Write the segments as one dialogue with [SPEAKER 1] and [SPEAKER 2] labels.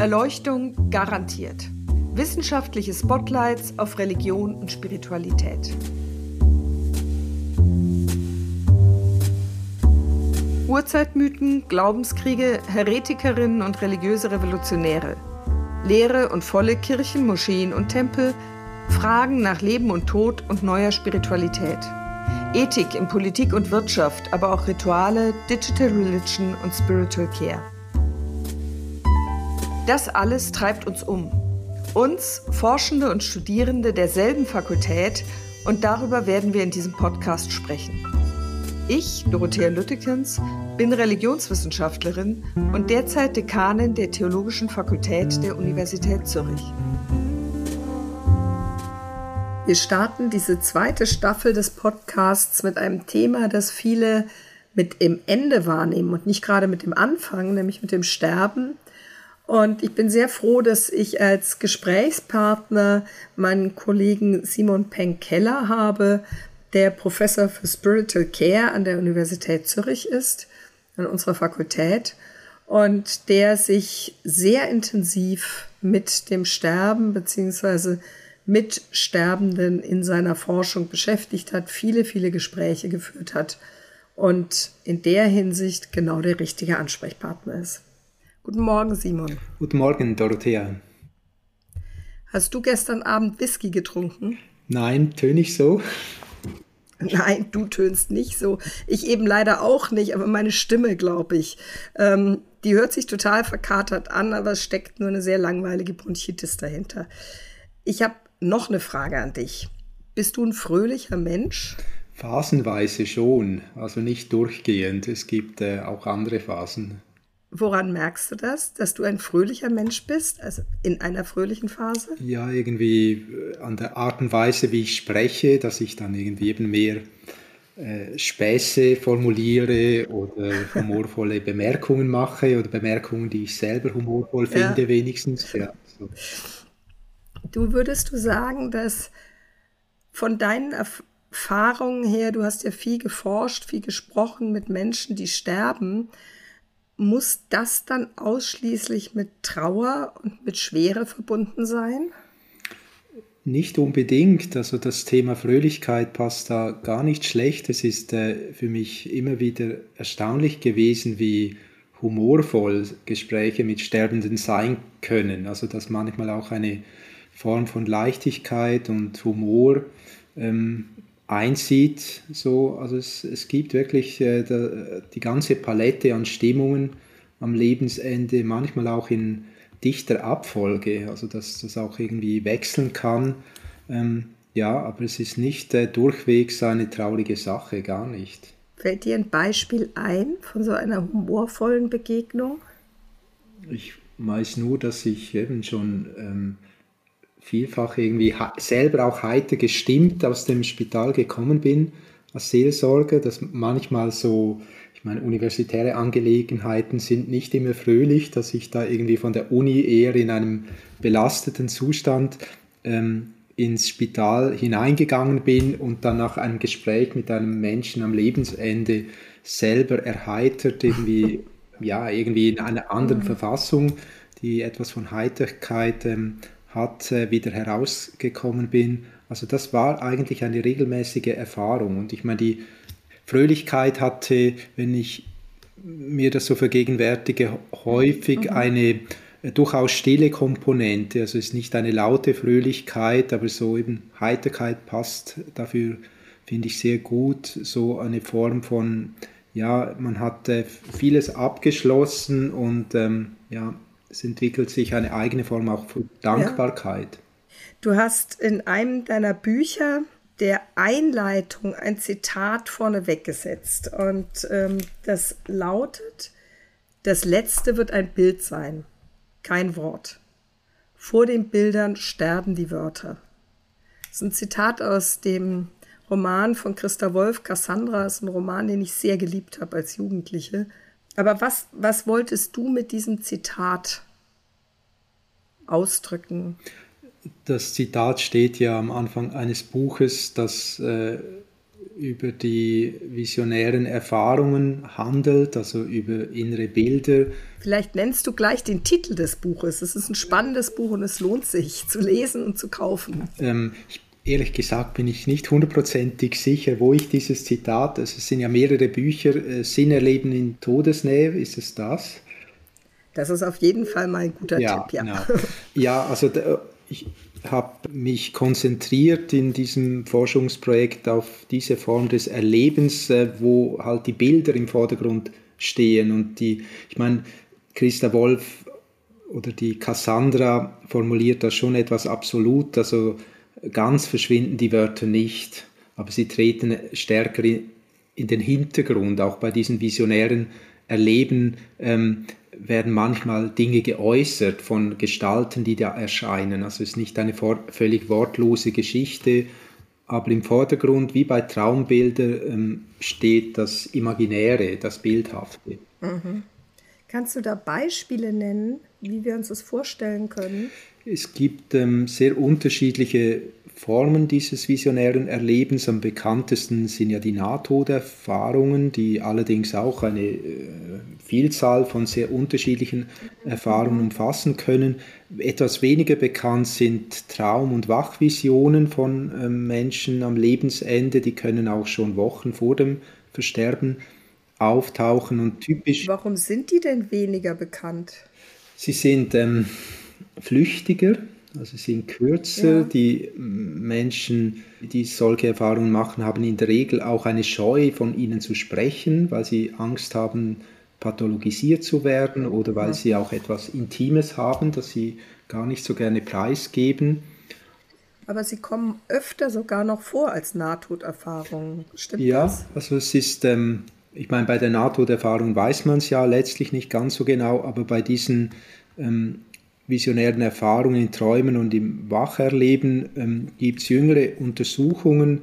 [SPEAKER 1] Erleuchtung garantiert. Wissenschaftliche Spotlights auf Religion und Spiritualität. Urzeitmythen, Glaubenskriege, Heretikerinnen und religiöse Revolutionäre. Leere und volle Kirchen, Moscheen und Tempel, Fragen nach Leben und Tod und neuer Spiritualität. Ethik in Politik und Wirtschaft, aber auch Rituale, Digital Religion und Spiritual Care. Das alles treibt uns um. Uns, Forschende und Studierende derselben Fakultät, und darüber werden wir in diesem Podcast sprechen. Ich, Dorothea Lüttekens, bin Religionswissenschaftlerin und derzeit Dekanin der Theologischen Fakultät der Universität Zürich. Wir starten diese zweite Staffel des Podcasts mit einem Thema, das viele mit dem Ende wahrnehmen und nicht gerade mit dem Anfang, nämlich mit dem Sterben. Und ich bin sehr froh, dass ich als Gesprächspartner meinen Kollegen Simon Penk-Keller habe, der Professor für Spiritual Care an der Universität Zürich ist, an unserer Fakultät, und der sich sehr intensiv mit dem Sterben beziehungsweise mit Sterbenden in seiner Forschung beschäftigt hat, viele, viele Gespräche geführt hat und in der Hinsicht genau der richtige Ansprechpartner ist. Guten Morgen, Simon.
[SPEAKER 2] Guten Morgen, Dorothea.
[SPEAKER 1] Hast du gestern Abend Whisky getrunken?
[SPEAKER 2] Nein, töne ich so?
[SPEAKER 1] Nein, du tönst nicht so. Ich eben leider auch nicht, aber meine Stimme, glaube ich. Ähm, die hört sich total verkatert an, aber es steckt nur eine sehr langweilige Bronchitis dahinter. Ich habe noch eine Frage an dich. Bist du ein fröhlicher Mensch?
[SPEAKER 2] Phasenweise schon, also nicht durchgehend. Es gibt äh, auch andere Phasen.
[SPEAKER 1] Woran merkst du das, dass du ein fröhlicher Mensch bist, also in einer fröhlichen Phase?
[SPEAKER 2] Ja, irgendwie äh, an der Art und Weise, wie ich spreche, dass ich dann irgendwie eben mehr äh, Späße formuliere oder humorvolle Bemerkungen mache oder Bemerkungen, die ich selber humorvoll finde, ja. wenigstens. Ja, so.
[SPEAKER 1] Du würdest du sagen, dass von deinen Erfahrungen her, du hast ja viel geforscht, viel gesprochen mit Menschen, die sterben, muss das dann ausschließlich mit Trauer und mit Schwere verbunden sein?
[SPEAKER 2] Nicht unbedingt. Also das Thema Fröhlichkeit passt da gar nicht schlecht. Es ist äh, für mich immer wieder erstaunlich gewesen, wie humorvoll Gespräche mit Sterbenden sein können. Also dass manchmal auch eine Form von Leichtigkeit und Humor ähm, einsieht. So, also es, es gibt wirklich äh, der, die ganze Palette an Stimmungen am Lebensende, manchmal auch in dichter Abfolge, also dass das auch irgendwie wechseln kann. Ähm, ja, aber es ist nicht äh, durchwegs eine traurige Sache, gar nicht.
[SPEAKER 1] Fällt dir ein Beispiel ein von so einer humorvollen Begegnung?
[SPEAKER 2] Ich weiß nur, dass ich eben schon ähm, vielfach irgendwie selber auch heiter gestimmt aus dem Spital gekommen bin als Seelsorger, dass manchmal so, ich meine, universitäre Angelegenheiten sind nicht immer fröhlich, dass ich da irgendwie von der Uni eher in einem belasteten Zustand ähm, ins Spital hineingegangen bin und dann nach einem Gespräch mit einem Menschen am Lebensende selber erheitert, irgendwie, ja, irgendwie in einer anderen mhm. Verfassung, die etwas von Heiterkeit ähm, hat, äh, wieder herausgekommen bin. Also das war eigentlich eine regelmäßige Erfahrung. Und ich meine, die Fröhlichkeit hatte, wenn ich mir das so vergegenwärtige, häufig mhm. eine äh, durchaus stille Komponente. Also es ist nicht eine laute Fröhlichkeit, aber so eben Heiterkeit passt dafür, finde ich sehr gut. So eine Form von, ja, man hat äh, vieles abgeschlossen und ähm, ja, es entwickelt sich eine eigene Form auch von Dankbarkeit. Ja.
[SPEAKER 1] Du hast in einem deiner Bücher der Einleitung ein Zitat vorne weggesetzt und ähm, das lautet, das letzte wird ein Bild sein, kein Wort. Vor den Bildern sterben die Wörter. Das ist ein Zitat aus dem Roman von Christa Wolf, Cassandra, das ist ein Roman, den ich sehr geliebt habe als Jugendliche. Aber was, was wolltest du mit diesem Zitat ausdrücken?
[SPEAKER 2] Das Zitat steht ja am Anfang eines Buches, das äh, über die visionären Erfahrungen handelt, also über innere Bilder.
[SPEAKER 1] Vielleicht nennst du gleich den Titel des Buches. Es ist ein spannendes Buch und es lohnt sich zu lesen und zu kaufen.
[SPEAKER 2] Ähm, ich, ehrlich gesagt bin ich nicht hundertprozentig sicher, wo ich dieses Zitat, also es sind ja mehrere Bücher, äh, Sinn erleben in Todesnähe, ist es das?
[SPEAKER 1] Das ist auf jeden Fall mal ein guter
[SPEAKER 2] ja,
[SPEAKER 1] Tipp, ja.
[SPEAKER 2] Genau. Ja, also ich, habe mich konzentriert in diesem Forschungsprojekt auf diese Form des Erlebens, äh, wo halt die Bilder im Vordergrund stehen. Und die, ich meine, Christa Wolf oder die Cassandra formuliert das schon etwas absolut, also ganz verschwinden die Wörter nicht, aber sie treten stärker in, den Hintergrund, auch bei diesen visionären Erleben. Ähm, werden manchmal Dinge geäußert von Gestalten, die da erscheinen. Also es ist nicht eine völlig wortlose Geschichte, aber im Vordergrund, wie bei Traumbildern, ähm, steht das Imaginäre, das Bildhafte.
[SPEAKER 1] Mhm. Kannst du da Beispiele nennen, wie wir uns das vorstellen können?
[SPEAKER 2] Es gibt ähm, sehr unterschiedliche Formen dieses visionären Erlebens. Am bekanntesten sind ja die Nahtoderfahrungen, die allerdings auch eine äh, Vielzahl von sehr unterschiedlichen Erfahrungen umfassen können. Etwas weniger bekannt sind Traum- und Wachvisionen von äh, Menschen am Lebensende, die können auch schon Wochen vor dem Versterben auftauchen und typisch.
[SPEAKER 1] Warum sind die denn weniger bekannt?
[SPEAKER 2] Sie sind ähm, flüchtiger, also sind kürzer. Ja. Die Menschen, die solche Erfahrungen machen, haben in der Regel auch eine Scheu, von ihnen zu sprechen, weil sie Angst haben, pathologisiert zu werden oder weil ja. sie auch etwas Intimes haben, das sie gar nicht so gerne preisgeben.
[SPEAKER 1] Aber sie kommen öfter sogar noch vor als Nahtoderfahrungen. Stimmt
[SPEAKER 2] ja,
[SPEAKER 1] das?
[SPEAKER 2] Ja, also es ist, ähm, ich meine, bei der Nahtoderfahrung weiß man es ja letztlich nicht ganz so genau, aber bei diesen ähm, visionären Erfahrungen in Träumen und im Wacherleben ähm, gibt es jüngere Untersuchungen,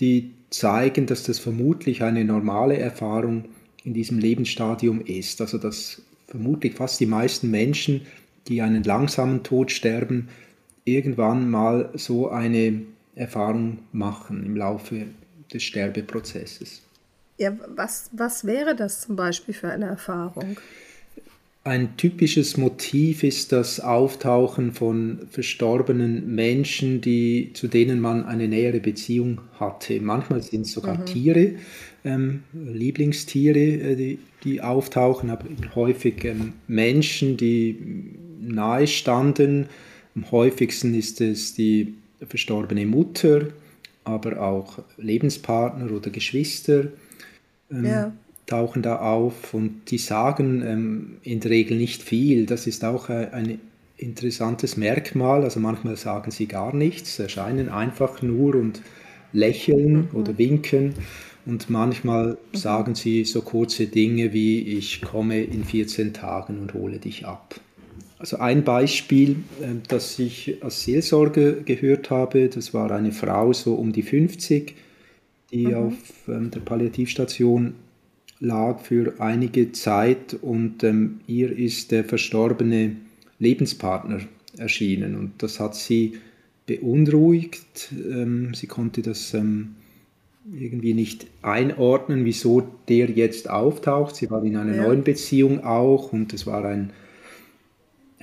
[SPEAKER 2] die zeigen, dass das vermutlich eine normale Erfahrung in diesem Lebensstadium ist. Also dass vermutlich fast die meisten Menschen, die einen langsamen Tod sterben, irgendwann mal so eine Erfahrung machen im Laufe des Sterbeprozesses.
[SPEAKER 1] Ja, was, was wäre das zum Beispiel für eine Erfahrung?
[SPEAKER 2] Ein typisches Motiv ist das Auftauchen von verstorbenen Menschen, die, zu denen man eine nähere Beziehung hatte. Manchmal sind es sogar mhm. Tiere, ähm, Lieblingstiere, äh, die, die, auftauchen, aber häufig ähm, Menschen, die nahe standen. Am häufigsten ist es die verstorbene Mutter, aber auch Lebenspartner oder Geschwister. Ähm, ja tauchen da auf und die sagen ähm, in der Regel nicht viel. Das ist auch äh, ein interessantes Merkmal. Also manchmal sagen sie gar nichts, erscheinen einfach nur und lächeln mhm. oder winken. Und manchmal mhm. sagen sie so kurze Dinge wie, ich komme in 14 Tagen und hole dich ab. Also ein Beispiel, äh, das ich als Seelsorge gehört habe, das war eine Frau so um die 50, die mhm. auf ähm, der Palliativstation lag für einige Zeit und ähm, ihr ist der verstorbene Lebenspartner erschienen und das hat sie beunruhigt. Ähm, sie konnte das ähm, irgendwie nicht einordnen, wieso der jetzt auftaucht. Sie war in einer ja. neuen Beziehung auch und es war ein,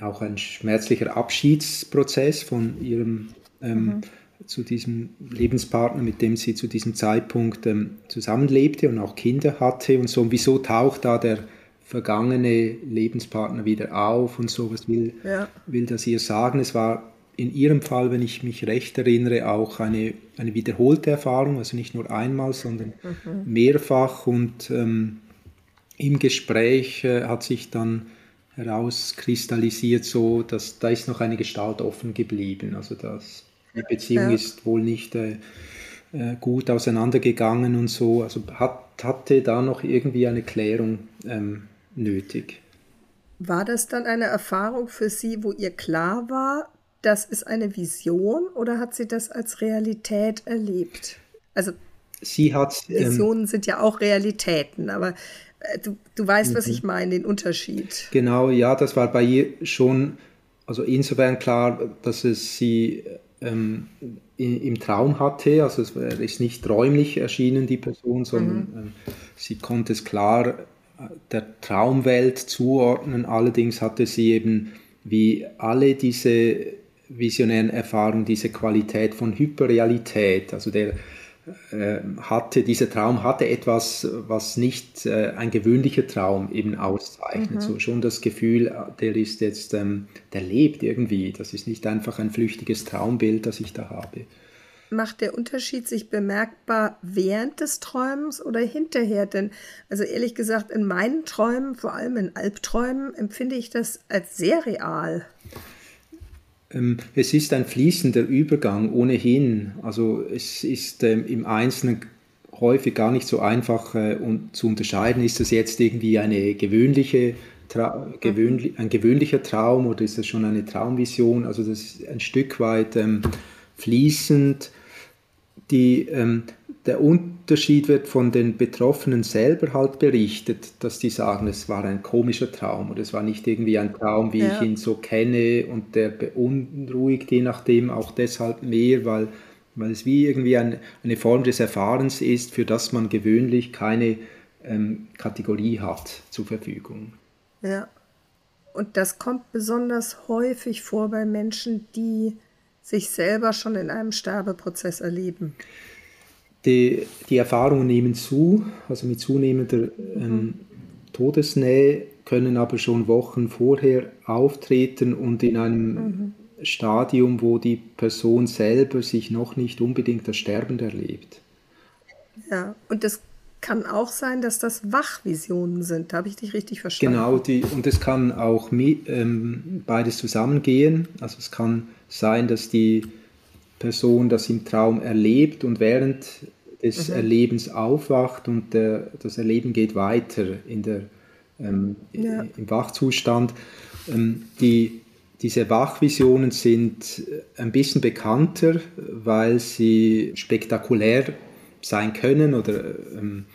[SPEAKER 2] auch ein schmerzlicher Abschiedsprozess von ihrem ähm, mhm zu diesem Lebenspartner, mit dem sie zu diesem Zeitpunkt ähm, zusammenlebte und auch Kinder hatte und so. Und wieso taucht da der vergangene Lebenspartner wieder auf und so, was will, ja. will das ihr sagen? Es war in ihrem Fall, wenn ich mich recht erinnere, auch eine, eine wiederholte Erfahrung, also nicht nur einmal, sondern mhm. mehrfach. Und ähm, im Gespräch äh, hat sich dann herauskristallisiert, so dass da ist noch eine Gestalt offen geblieben. Also das die Beziehung ja. ist wohl nicht äh, äh, gut auseinandergegangen und so. Also hat, hatte da noch irgendwie eine Klärung ähm, nötig.
[SPEAKER 1] War das dann eine Erfahrung für Sie, wo ihr klar war, das ist eine Vision oder hat sie das als Realität erlebt? Also
[SPEAKER 2] sie hat
[SPEAKER 1] ähm, Visionen ähm, sind ja auch Realitäten, aber äh, du, du weißt, was mhm. ich meine, den Unterschied.
[SPEAKER 2] Genau, ja, das war bei ihr schon, also insofern klar, dass es sie ähm, im Traum hatte. Also es ist nicht räumlich erschienen, die Person, sondern mhm. ähm, sie konnte es klar äh, der Traumwelt zuordnen. Allerdings hatte sie eben wie alle diese visionären Erfahrungen diese Qualität von Hyperrealität. Also der äh, hatte, dieser Traum hatte etwas, was nicht äh, ein gewöhnlicher Traum eben auszeichnet. Mhm. So schon das Gefühl, der ist jetzt, ähm, der lebt irgendwie. Das ist nicht einfach ein flüchtiges Traumbild, das ich da habe.
[SPEAKER 1] Macht der Unterschied sich bemerkbar während des Träumens oder hinterher? Denn, also ehrlich gesagt, in meinen Träumen, vor allem in Albträumen, empfinde ich das als sehr real.
[SPEAKER 2] Ähm, es ist ein fließender Übergang ohnehin. Also es ist ähm, im Einzelnen häufig gar nicht so einfach äh, zu unterscheiden, ist das jetzt irgendwie eine gewöhnliche, Tra gewöhnli ein gewöhnlicher Traum oder ist das schon eine Traumvision? Also das ist ein Stück weit ähm, fließend. Die, ähm, der Unterschied wird von den Betroffenen selber halt berichtet, dass die sagen, es war ein komischer Traum oder es war nicht irgendwie ein Traum, wie ja. ich ihn so kenne und der beunruhigt je nachdem auch deshalb mehr, weil, weil es wie irgendwie ein, eine Form des Erfahrens ist, für das man gewöhnlich keine ähm, Kategorie hat zur Verfügung.
[SPEAKER 1] Ja, und das kommt besonders häufig vor bei Menschen, die sich selber schon in einem Sterbeprozess erleben.
[SPEAKER 2] Die, die Erfahrungen nehmen zu, also mit zunehmender ähm, Todesnähe, können aber schon Wochen vorher auftreten und in einem mhm. Stadium, wo die Person selber sich noch nicht unbedingt das Sterben erlebt.
[SPEAKER 1] Ja, und es kann auch sein, dass das Wachvisionen sind. Da habe ich dich richtig verstanden.
[SPEAKER 2] Genau, die, und es kann auch ähm, beides zusammengehen. Also es kann sein, dass die Person das im Traum erlebt und während des mhm. Erlebens aufwacht und der, das Erleben geht weiter in der, ähm, ja. im Wachzustand. Ähm, die, diese Wachvisionen sind ein bisschen bekannter, weil sie spektakulär sein können oder ähm,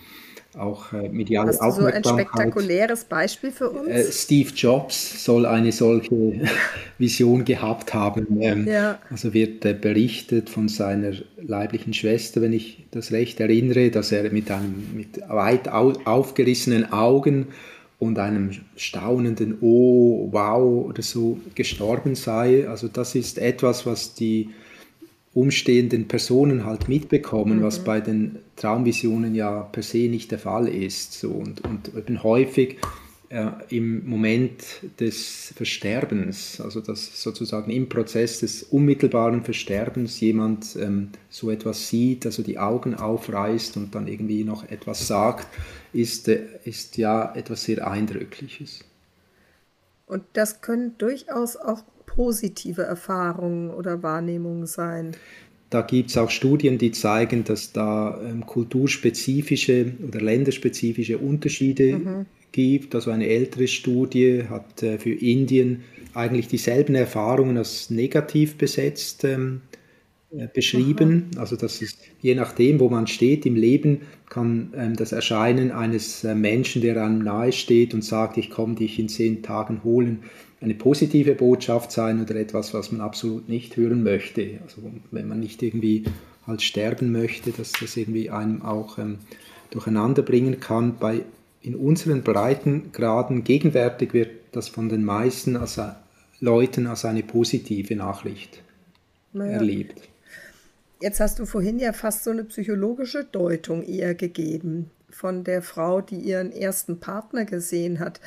[SPEAKER 2] auch äh, mediale Hast du so ein
[SPEAKER 1] spektakuläres Beispiel für uns? Äh,
[SPEAKER 2] Steve Jobs soll eine solche Vision gehabt haben. Ähm, ja. Also wird äh, berichtet von seiner leiblichen Schwester, wenn ich das recht erinnere, dass er mit, einem, mit weit au aufgerissenen Augen und einem staunenden Oh, wow oder so gestorben sei. Also das ist etwas, was die umstehenden Personen halt mitbekommen, mhm. was bei den Traumvisionen ja per se nicht der Fall ist. So. Und, und eben häufig äh, im Moment des Versterbens, also dass sozusagen im Prozess des unmittelbaren Versterbens jemand ähm, so etwas sieht, also die Augen aufreißt und dann irgendwie noch etwas sagt, ist, äh, ist ja etwas sehr Eindrückliches.
[SPEAKER 1] Und das können durchaus auch positive Erfahrungen oder Wahrnehmungen sein?
[SPEAKER 2] Da gibt es auch Studien, die zeigen, dass da ähm, kulturspezifische oder länderspezifische Unterschiede mhm. gibt. Also eine ältere Studie hat äh, für Indien eigentlich dieselben Erfahrungen als negativ besetzt ähm, äh, beschrieben. Aha. Also dass es je nachdem, wo man steht im Leben, kann ähm, das Erscheinen eines äh, Menschen, der einem nahe steht und sagt, ich komme dich in zehn Tagen holen, eine positive Botschaft sein oder etwas, was man absolut nicht hören möchte. Also wenn man nicht irgendwie halt sterben möchte, dass das irgendwie einem auch ähm, durcheinander bringen kann. Bei, in unseren Breitengraden gegenwärtig wird das von den meisten als, Leuten als eine positive Nachricht naja. erlebt.
[SPEAKER 1] Jetzt hast du vorhin ja fast so eine psychologische Deutung eher gegeben von der Frau, die ihren ersten Partner gesehen hat.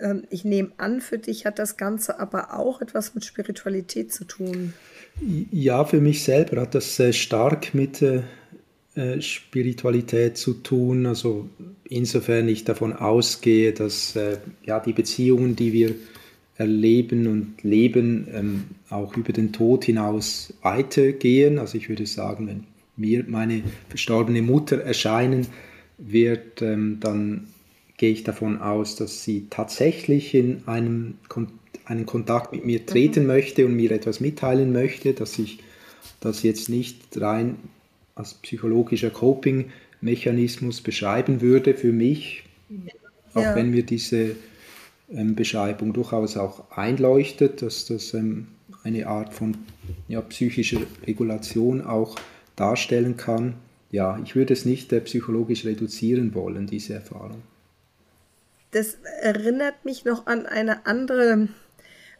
[SPEAKER 1] Ähm, ich nehme an, für dich hat das Ganze aber auch etwas mit Spiritualität zu tun.
[SPEAKER 2] Ja, für mich selber hat das sehr stark mit äh, äh, Spiritualität zu tun. Also insofern ich davon ausgehe, dass äh, ja, die Beziehungen, die wir erleben und leben, ähm, auch über den Tod hinaus weitergehen. Also ich würde sagen, wenn mir meine verstorbene Mutter erscheinen wird, ähm, dann gehe ich davon aus, dass sie tatsächlich in einem einen Kontakt mit mir treten mhm. möchte und mir etwas mitteilen möchte, dass ich das jetzt nicht rein als psychologischer Coping-Mechanismus beschreiben würde für mich, auch ja. wenn mir diese ähm, Beschreibung durchaus auch einleuchtet, dass das ähm, eine Art von ja, psychischer Regulation auch darstellen kann. Ja, ich würde es nicht äh, psychologisch reduzieren wollen, diese Erfahrung.
[SPEAKER 1] Das erinnert mich noch an eine andere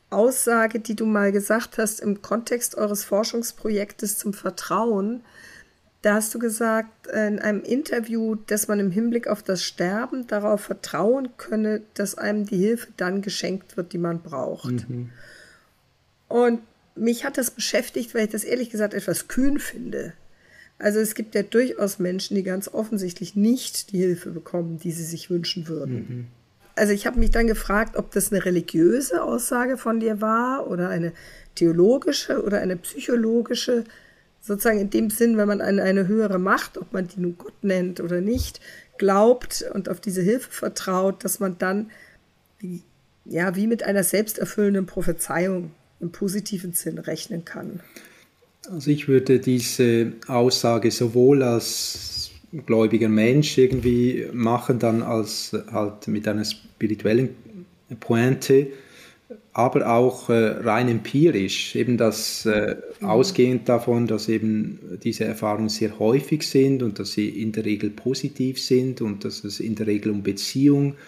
[SPEAKER 1] Aussage, die du mal gesagt hast im Kontext eures Forschungsprojektes zum Vertrauen. Da hast du gesagt in einem Interview, dass man im Hinblick auf das Sterben darauf vertrauen könne, dass einem die Hilfe dann geschenkt wird, die man braucht. Mhm. Und mich hat das beschäftigt, weil ich das ehrlich gesagt etwas kühn finde. Also es gibt ja durchaus Menschen, die ganz offensichtlich nicht die Hilfe bekommen, die sie sich wünschen würden. Mhm. Also ich habe mich dann gefragt, ob das eine religiöse Aussage von dir war oder eine theologische oder eine psychologische, sozusagen in dem Sinn, wenn man an eine höhere Macht, ob man die nun Gott nennt oder nicht, glaubt und auf diese Hilfe vertraut, dass man dann ja wie mit einer selbsterfüllenden Prophezeiung im positiven Sinn rechnen kann.
[SPEAKER 2] Also ich würde diese Aussage sowohl als gläubiger Mensch irgendwie machen, dann als halt mit einer spirituellen Pointe, aber auch äh, rein empirisch, eben das äh, mhm. ausgehend davon, dass eben diese Erfahrungen sehr häufig sind und dass sie in der Regel positiv sind und dass es in der Regel um Beziehung geht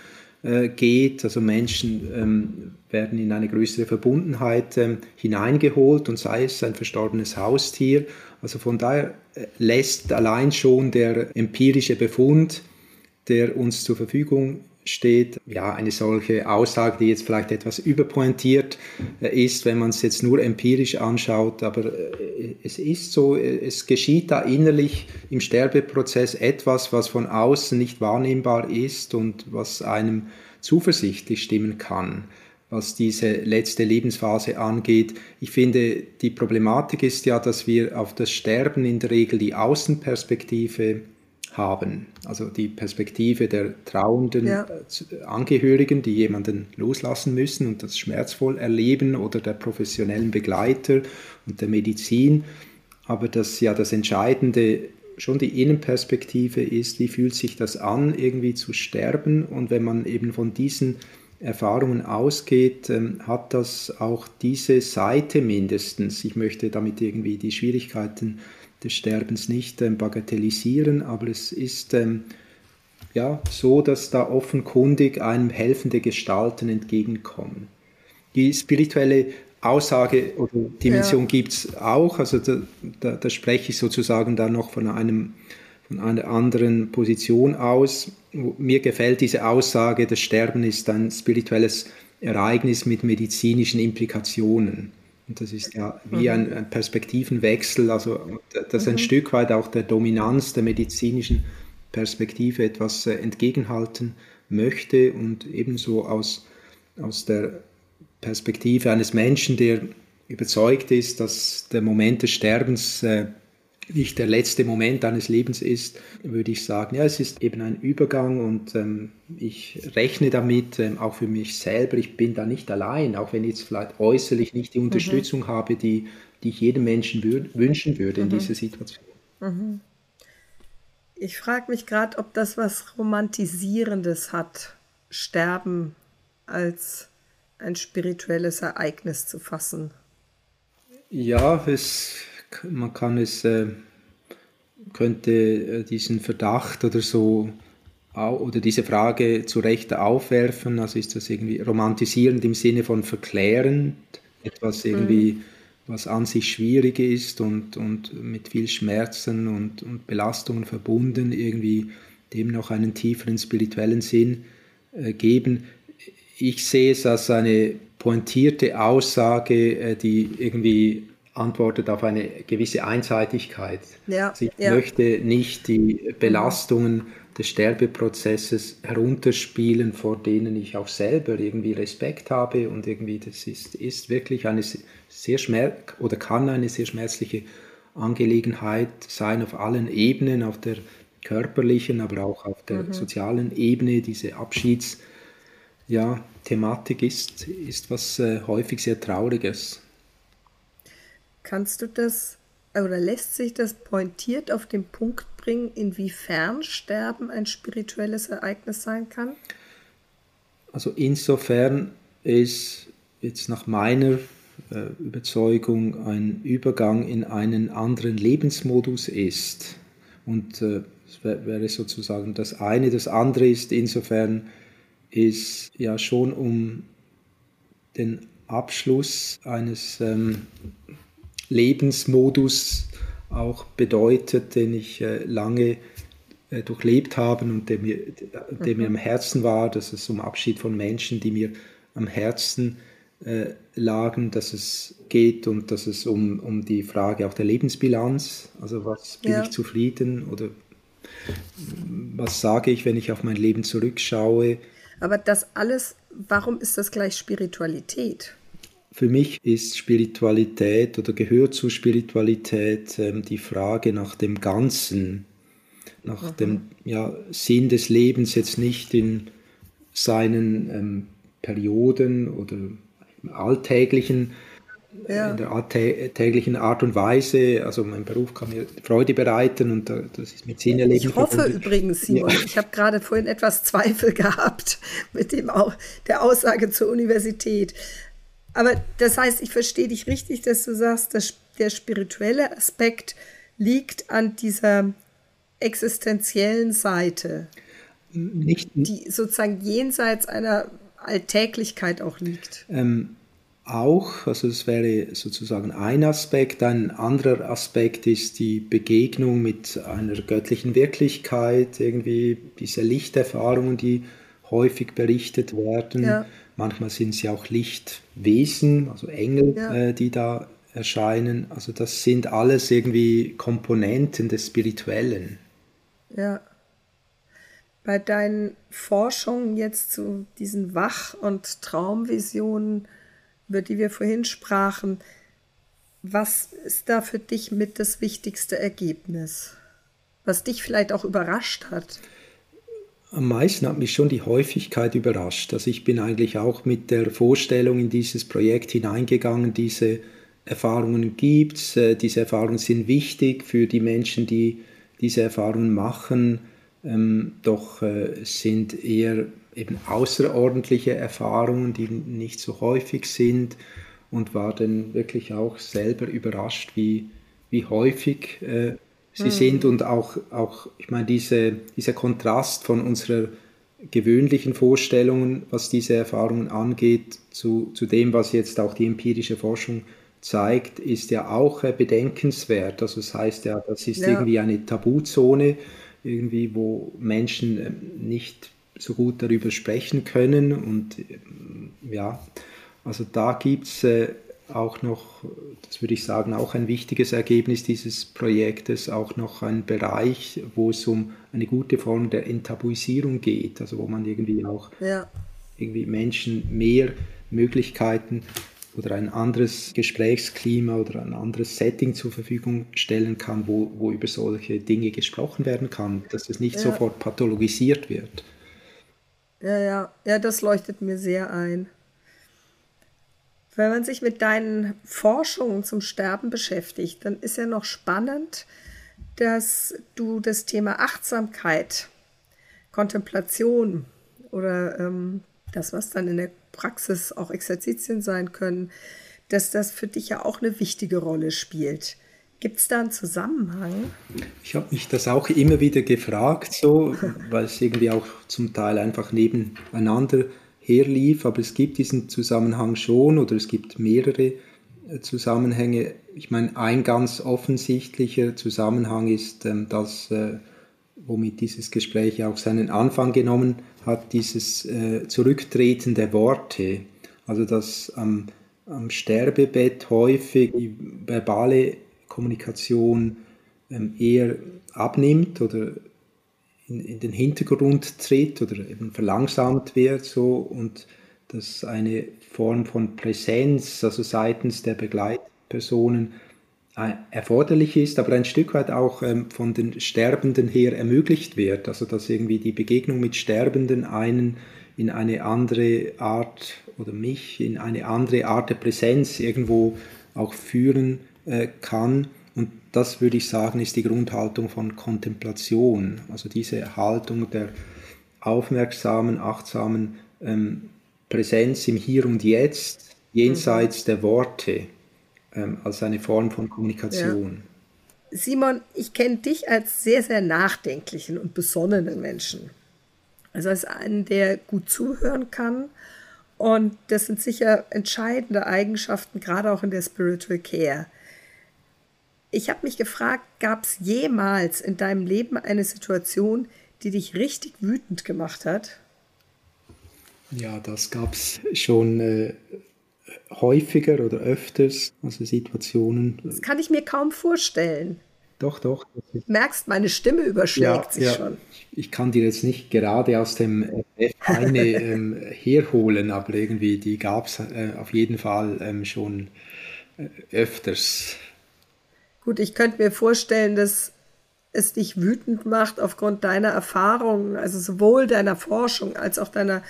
[SPEAKER 2] äh, geht. Also Menschen ähm, werden in eine größere Verbundenheit ähm, hineingeholt und sei es ein verstorbenes Haustier. Also von daher äh, lässt allein schon der empirische Befund, der uns zur Verfügung steht, ja, eine solche Aussage, die jetzt vielleicht etwas überpointiert äh, ist, wenn man es jetzt nur empirisch anschaut, aber äh, es ist so, äh, es geschieht da innerlich im Sterbeprozess etwas, was von außen nicht wahrnehmbar ist und was einem zuversichtlich stimmen kann was diese letzte Lebensphase angeht. Ich finde, die Problematik ist ja, dass wir auf das Sterben in der Regel die Außenperspektive haben. Also die Perspektive der trauenden ja. Äh, Angehörigen, die jemanden loslassen müssen und das schmerzvoll erleben oder der professionellen Begleiter und der Medizin. Aber dass ja das Entscheidende schon die Innenperspektive ist, wie fühlt sich das an, irgendwie zu sterben. Und wenn man eben von diesen Erfahrungen ausgeht, ähm, hat das auch diese Seite mindestens. Ich möchte damit irgendwie die Schwierigkeiten des Sterbens nicht ähm, bagatellisieren, aber es ist ähm, ja, so, dass da offenkundig einem helfende Gestalten entgegenkommen. Die spirituelle Aussage oder Dimension ja. gibt es auch, also da, da, da, spreche ich sozusagen da noch von, einem, von einer anderen Position aus. Mir gefällt diese Aussage, das Sterben ist ein spirituelles Ereignis mit medizinischen Implikationen. Und das ist ja wie ein, ein Perspektivenwechsel, also dass ein mhm. Stück weit auch der Dominanz der medizinischen Perspektive etwas äh, entgegenhalten möchte und ebenso aus, aus der Perspektive eines Menschen, der überzeugt ist, dass der Moment des Sterbens äh, nicht der letzte Moment deines Lebens ist, würde ich sagen, ja, es ist eben ein Übergang und ähm, ich rechne damit, ähm, auch für mich selber, ich bin da nicht allein, auch wenn ich jetzt vielleicht äußerlich nicht die mhm. Unterstützung mhm. habe, die, die ich jedem Menschen würd, wünschen würde in mhm. dieser Situation. Mhm.
[SPEAKER 1] Ich frage mich gerade, ob das was Romantisierendes hat, Sterben als ein spirituelles Ereignis zu fassen.
[SPEAKER 2] Ja, es man kann es, äh, könnte äh, diesen Verdacht oder so oder diese Frage zu Recht aufwerfen, also ist das irgendwie romantisierend im Sinne von verklärend, etwas irgendwie, mhm. was an sich schwierig ist und, und mit viel Schmerzen und, und Belastungen verbunden, irgendwie dem noch einen tieferen spirituellen Sinn äh, geben. Ich sehe es als eine pointierte Aussage, äh, die irgendwie antwortet auf eine gewisse Einseitigkeit. Ja, also ich ja. möchte nicht die Belastungen des Sterbeprozesses herunterspielen, vor denen ich auch selber irgendwie Respekt habe und irgendwie das ist, ist wirklich eine sehr schmerz oder kann eine sehr schmerzliche Angelegenheit sein auf allen Ebenen, auf der körperlichen, aber auch auf der mhm. sozialen Ebene. Diese Abschiedsthematik ja, ist, ist was äh, häufig sehr Trauriges.
[SPEAKER 1] Kannst du das oder lässt sich das pointiert auf den Punkt bringen, inwiefern Sterben ein spirituelles Ereignis sein kann?
[SPEAKER 2] Also insofern ist jetzt nach meiner äh, Überzeugung ein Übergang in einen anderen Lebensmodus ist. Und äh, das wäre sozusagen das eine. Das andere ist insofern, ist ja schon um den Abschluss eines ähm, Lebensmodus auch bedeutet, den ich äh, lange äh, durchlebt habe und der mir, der mhm. mir am Herzen war, dass es um Abschied von Menschen, die mir am Herzen äh, lagen, dass es geht und dass es um, um die Frage auch der Lebensbilanz, also was bin ja. ich zufrieden oder was sage ich, wenn ich auf mein Leben zurückschaue.
[SPEAKER 1] Aber das alles, warum ist das gleich Spiritualität?
[SPEAKER 2] Für mich ist Spiritualität oder gehört zu Spiritualität ähm, die Frage nach dem Ganzen, nach mhm. dem ja, Sinn des Lebens jetzt nicht in seinen ähm, Perioden oder im alltäglichen ja. in der alltäglichen Art und Weise. Also mein Beruf kann mir Freude bereiten und das ist mit Sinn erleben.
[SPEAKER 1] Ich hoffe verbunden. übrigens, Simon, ja. ich habe gerade vorhin etwas Zweifel gehabt mit dem, der Aussage zur Universität. Aber das heißt, ich verstehe dich richtig, dass du sagst, dass der spirituelle Aspekt liegt an dieser existenziellen Seite, Nicht, die sozusagen jenseits einer Alltäglichkeit auch liegt.
[SPEAKER 2] Ähm, auch, also das wäre sozusagen ein Aspekt. Ein anderer Aspekt ist die Begegnung mit einer göttlichen Wirklichkeit, irgendwie diese Lichterfahrungen, die häufig berichtet werden. Ja. Manchmal sind sie auch Lichtwesen, also Engel, ja. äh, die da erscheinen. Also das sind alles irgendwie Komponenten des Spirituellen.
[SPEAKER 1] Ja. Bei deinen Forschungen jetzt zu diesen Wach- und Traumvisionen, über die wir vorhin sprachen, was ist da für dich mit das wichtigste Ergebnis? Was dich vielleicht auch überrascht hat?
[SPEAKER 2] Am meisten hat mich schon die Häufigkeit überrascht. Also ich bin eigentlich auch mit der Vorstellung in dieses Projekt hineingegangen, diese Erfahrungen gibt es, äh, diese Erfahrungen sind wichtig für die Menschen, die diese Erfahrungen machen, ähm, doch äh, sind eher eben außerordentliche Erfahrungen, die nicht so häufig sind und war dann wirklich auch selber überrascht, wie, wie häufig äh, sie mhm. sind und auch, auch ich meine, diese, dieser Kontrast von unserer gewöhnlichen Vorstellungen, was diese Erfahrungen angeht, zu, zu dem, was jetzt auch die empirische Forschung zeigt, ist ja auch äh, bedenkenswert. Also das heißt ja, das ist ja. irgendwie eine Tabuzone, irgendwie, wo Menschen äh, nicht so gut darüber sprechen können. Und äh, ja, also da gibt es äh, auch noch, das würde ich sagen, auch ein wichtiges Ergebnis dieses Projektes, auch noch ein Bereich, wo es um eine gute Form der Enttabuisierung geht, also wo man irgendwie auch ja. irgendwie Menschen mehr Möglichkeiten oder ein anderes Gesprächsklima oder ein anderes Setting zur Verfügung stellen kann, wo, wo über solche Dinge gesprochen werden kann, dass es nicht ja. sofort pathologisiert wird.
[SPEAKER 1] Ja, ja, ja, das leuchtet mir sehr ein. Wenn man sich mit deinen Forschungen zum Sterben beschäftigt, dann ist ja noch spannend, dass du das Thema Achtsamkeit, Kontemplation oder ähm, das, was dann in der Praxis auch Exerzitien sein können, dass das für dich ja auch eine wichtige Rolle spielt. Gibt es da einen Zusammenhang?
[SPEAKER 2] Ich habe mich das auch immer wieder gefragt, so, weil es irgendwie auch zum Teil einfach nebeneinander herlief, aber es gibt diesen Zusammenhang schon oder es gibt mehrere äh, Zusammenhänge. Ich meine, ein ganz offensichtlicher Zusammenhang ist, ähm, dass, äh, womit dieses Gespräch auch seinen Anfang genommen hat, dieses äh, Zurücktreten der Worte. Also dass am, am Sterbebett häufig die verbale Kommunikation ähm, eher abnimmt oder in, in, den Hintergrund tritt oder eben verlangsamt wird so und dass eine Form von Präsenz, also seitens der Begleitpersonen, äh, erforderlich ist, aber ein Stück weit auch ähm, von den Sterbenden her ermöglicht wird. Also dass irgendwie die Begegnung mit Sterbenden einen in eine andere Art oder mich in eine andere Art der Präsenz irgendwo auch führen äh, kann. Das würde ich sagen, ist die Grundhaltung von Kontemplation. Also diese Haltung der aufmerksamen, achtsamen ähm, Präsenz im Hier und Jetzt jenseits mhm. der Worte ähm, als eine Form von Kommunikation.
[SPEAKER 1] Ja. Simon, ich kenne dich als sehr, sehr nachdenklichen und besonnenen Menschen. Also als einen, der gut zuhören kann. Und das sind sicher entscheidende Eigenschaften, gerade auch in der Spiritual Care. Ich habe mich gefragt, gab es jemals in deinem Leben eine Situation, die dich richtig wütend gemacht hat?
[SPEAKER 2] Ja, das gab es schon äh, häufiger oder öfters, also Situationen.
[SPEAKER 1] Das kann ich mir kaum vorstellen.
[SPEAKER 2] Doch, doch.
[SPEAKER 1] Du merkst, meine Stimme überschlägt ja, sich ja. schon.
[SPEAKER 2] Ich kann dir jetzt nicht gerade aus dem F eine ähm, herholen, aber irgendwie die gab es äh, auf jeden Fall ähm, schon äh, öfters.
[SPEAKER 1] Gut, ich könnte mir vorstellen, dass es dich wütend macht aufgrund deiner Erfahrungen, also sowohl deiner Forschung als auch deiner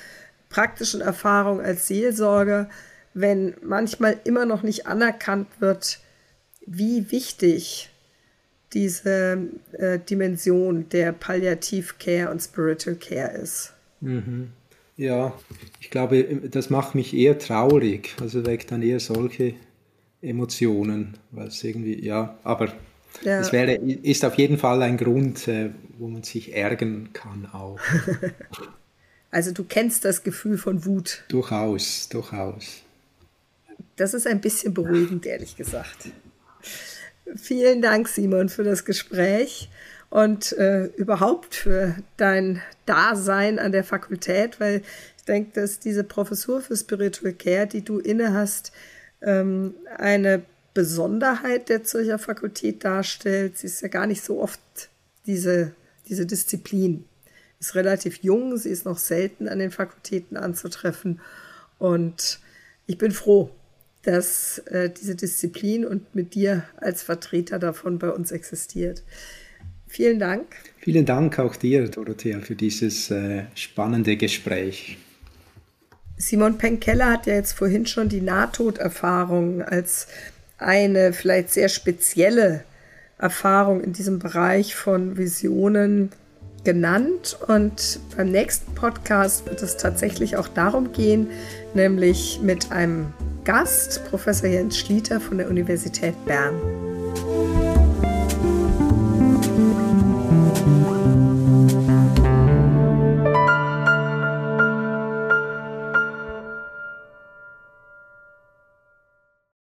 [SPEAKER 1] praktischen Erfahrung als Seelsorger, wenn manchmal immer noch nicht anerkannt wird, wie wichtig diese äh, Dimension der Palliativ-Care und Spiritual Care ist.
[SPEAKER 2] Mhm. Ja, ich glaube, das macht mich eher traurig, also weckt dann eher solche Emotionen, weil es irgendwie, ja, aber ja. es wäre, ist auf jeden Fall ein Grund, äh, wo man sich ärgern kann auch.
[SPEAKER 1] also du kennst das Gefühl von Wut.
[SPEAKER 2] Durchaus, durchaus.
[SPEAKER 1] Das ist ein bisschen beruhigend, ehrlich gesagt. Vielen Dank, Simon, für das Gespräch und äh, überhaupt für dein Dasein an der Fakultät, weil ich denke, dass diese Professur für Spiritual Care, die du inne hast, ähm, eine Besonderheit der Zürcher Fakultät darstellt. Sie ist ja gar nicht so oft diese, diese Disziplin. Ist relativ jung, sie ist noch selten an den Fakultäten anzutreffen. Und ich bin froh, dass äh, diese Disziplin und mit dir als Vertreter davon bei uns existiert. Vielen Dank.
[SPEAKER 2] Vielen Dank auch dir, Dorothea, für dieses äh, spannende Gespräch.
[SPEAKER 1] Simon Penkeller hat ja jetzt vorhin schon die Nahtoderfahrung als eine vielleicht sehr spezielle Erfahrung in diesem Bereich von Visionen genannt. Und beim nächsten Podcast wird es tatsächlich auch darum gehen, nämlich mit einem Gast, Professor Jens Schlieter von der Universität Bern.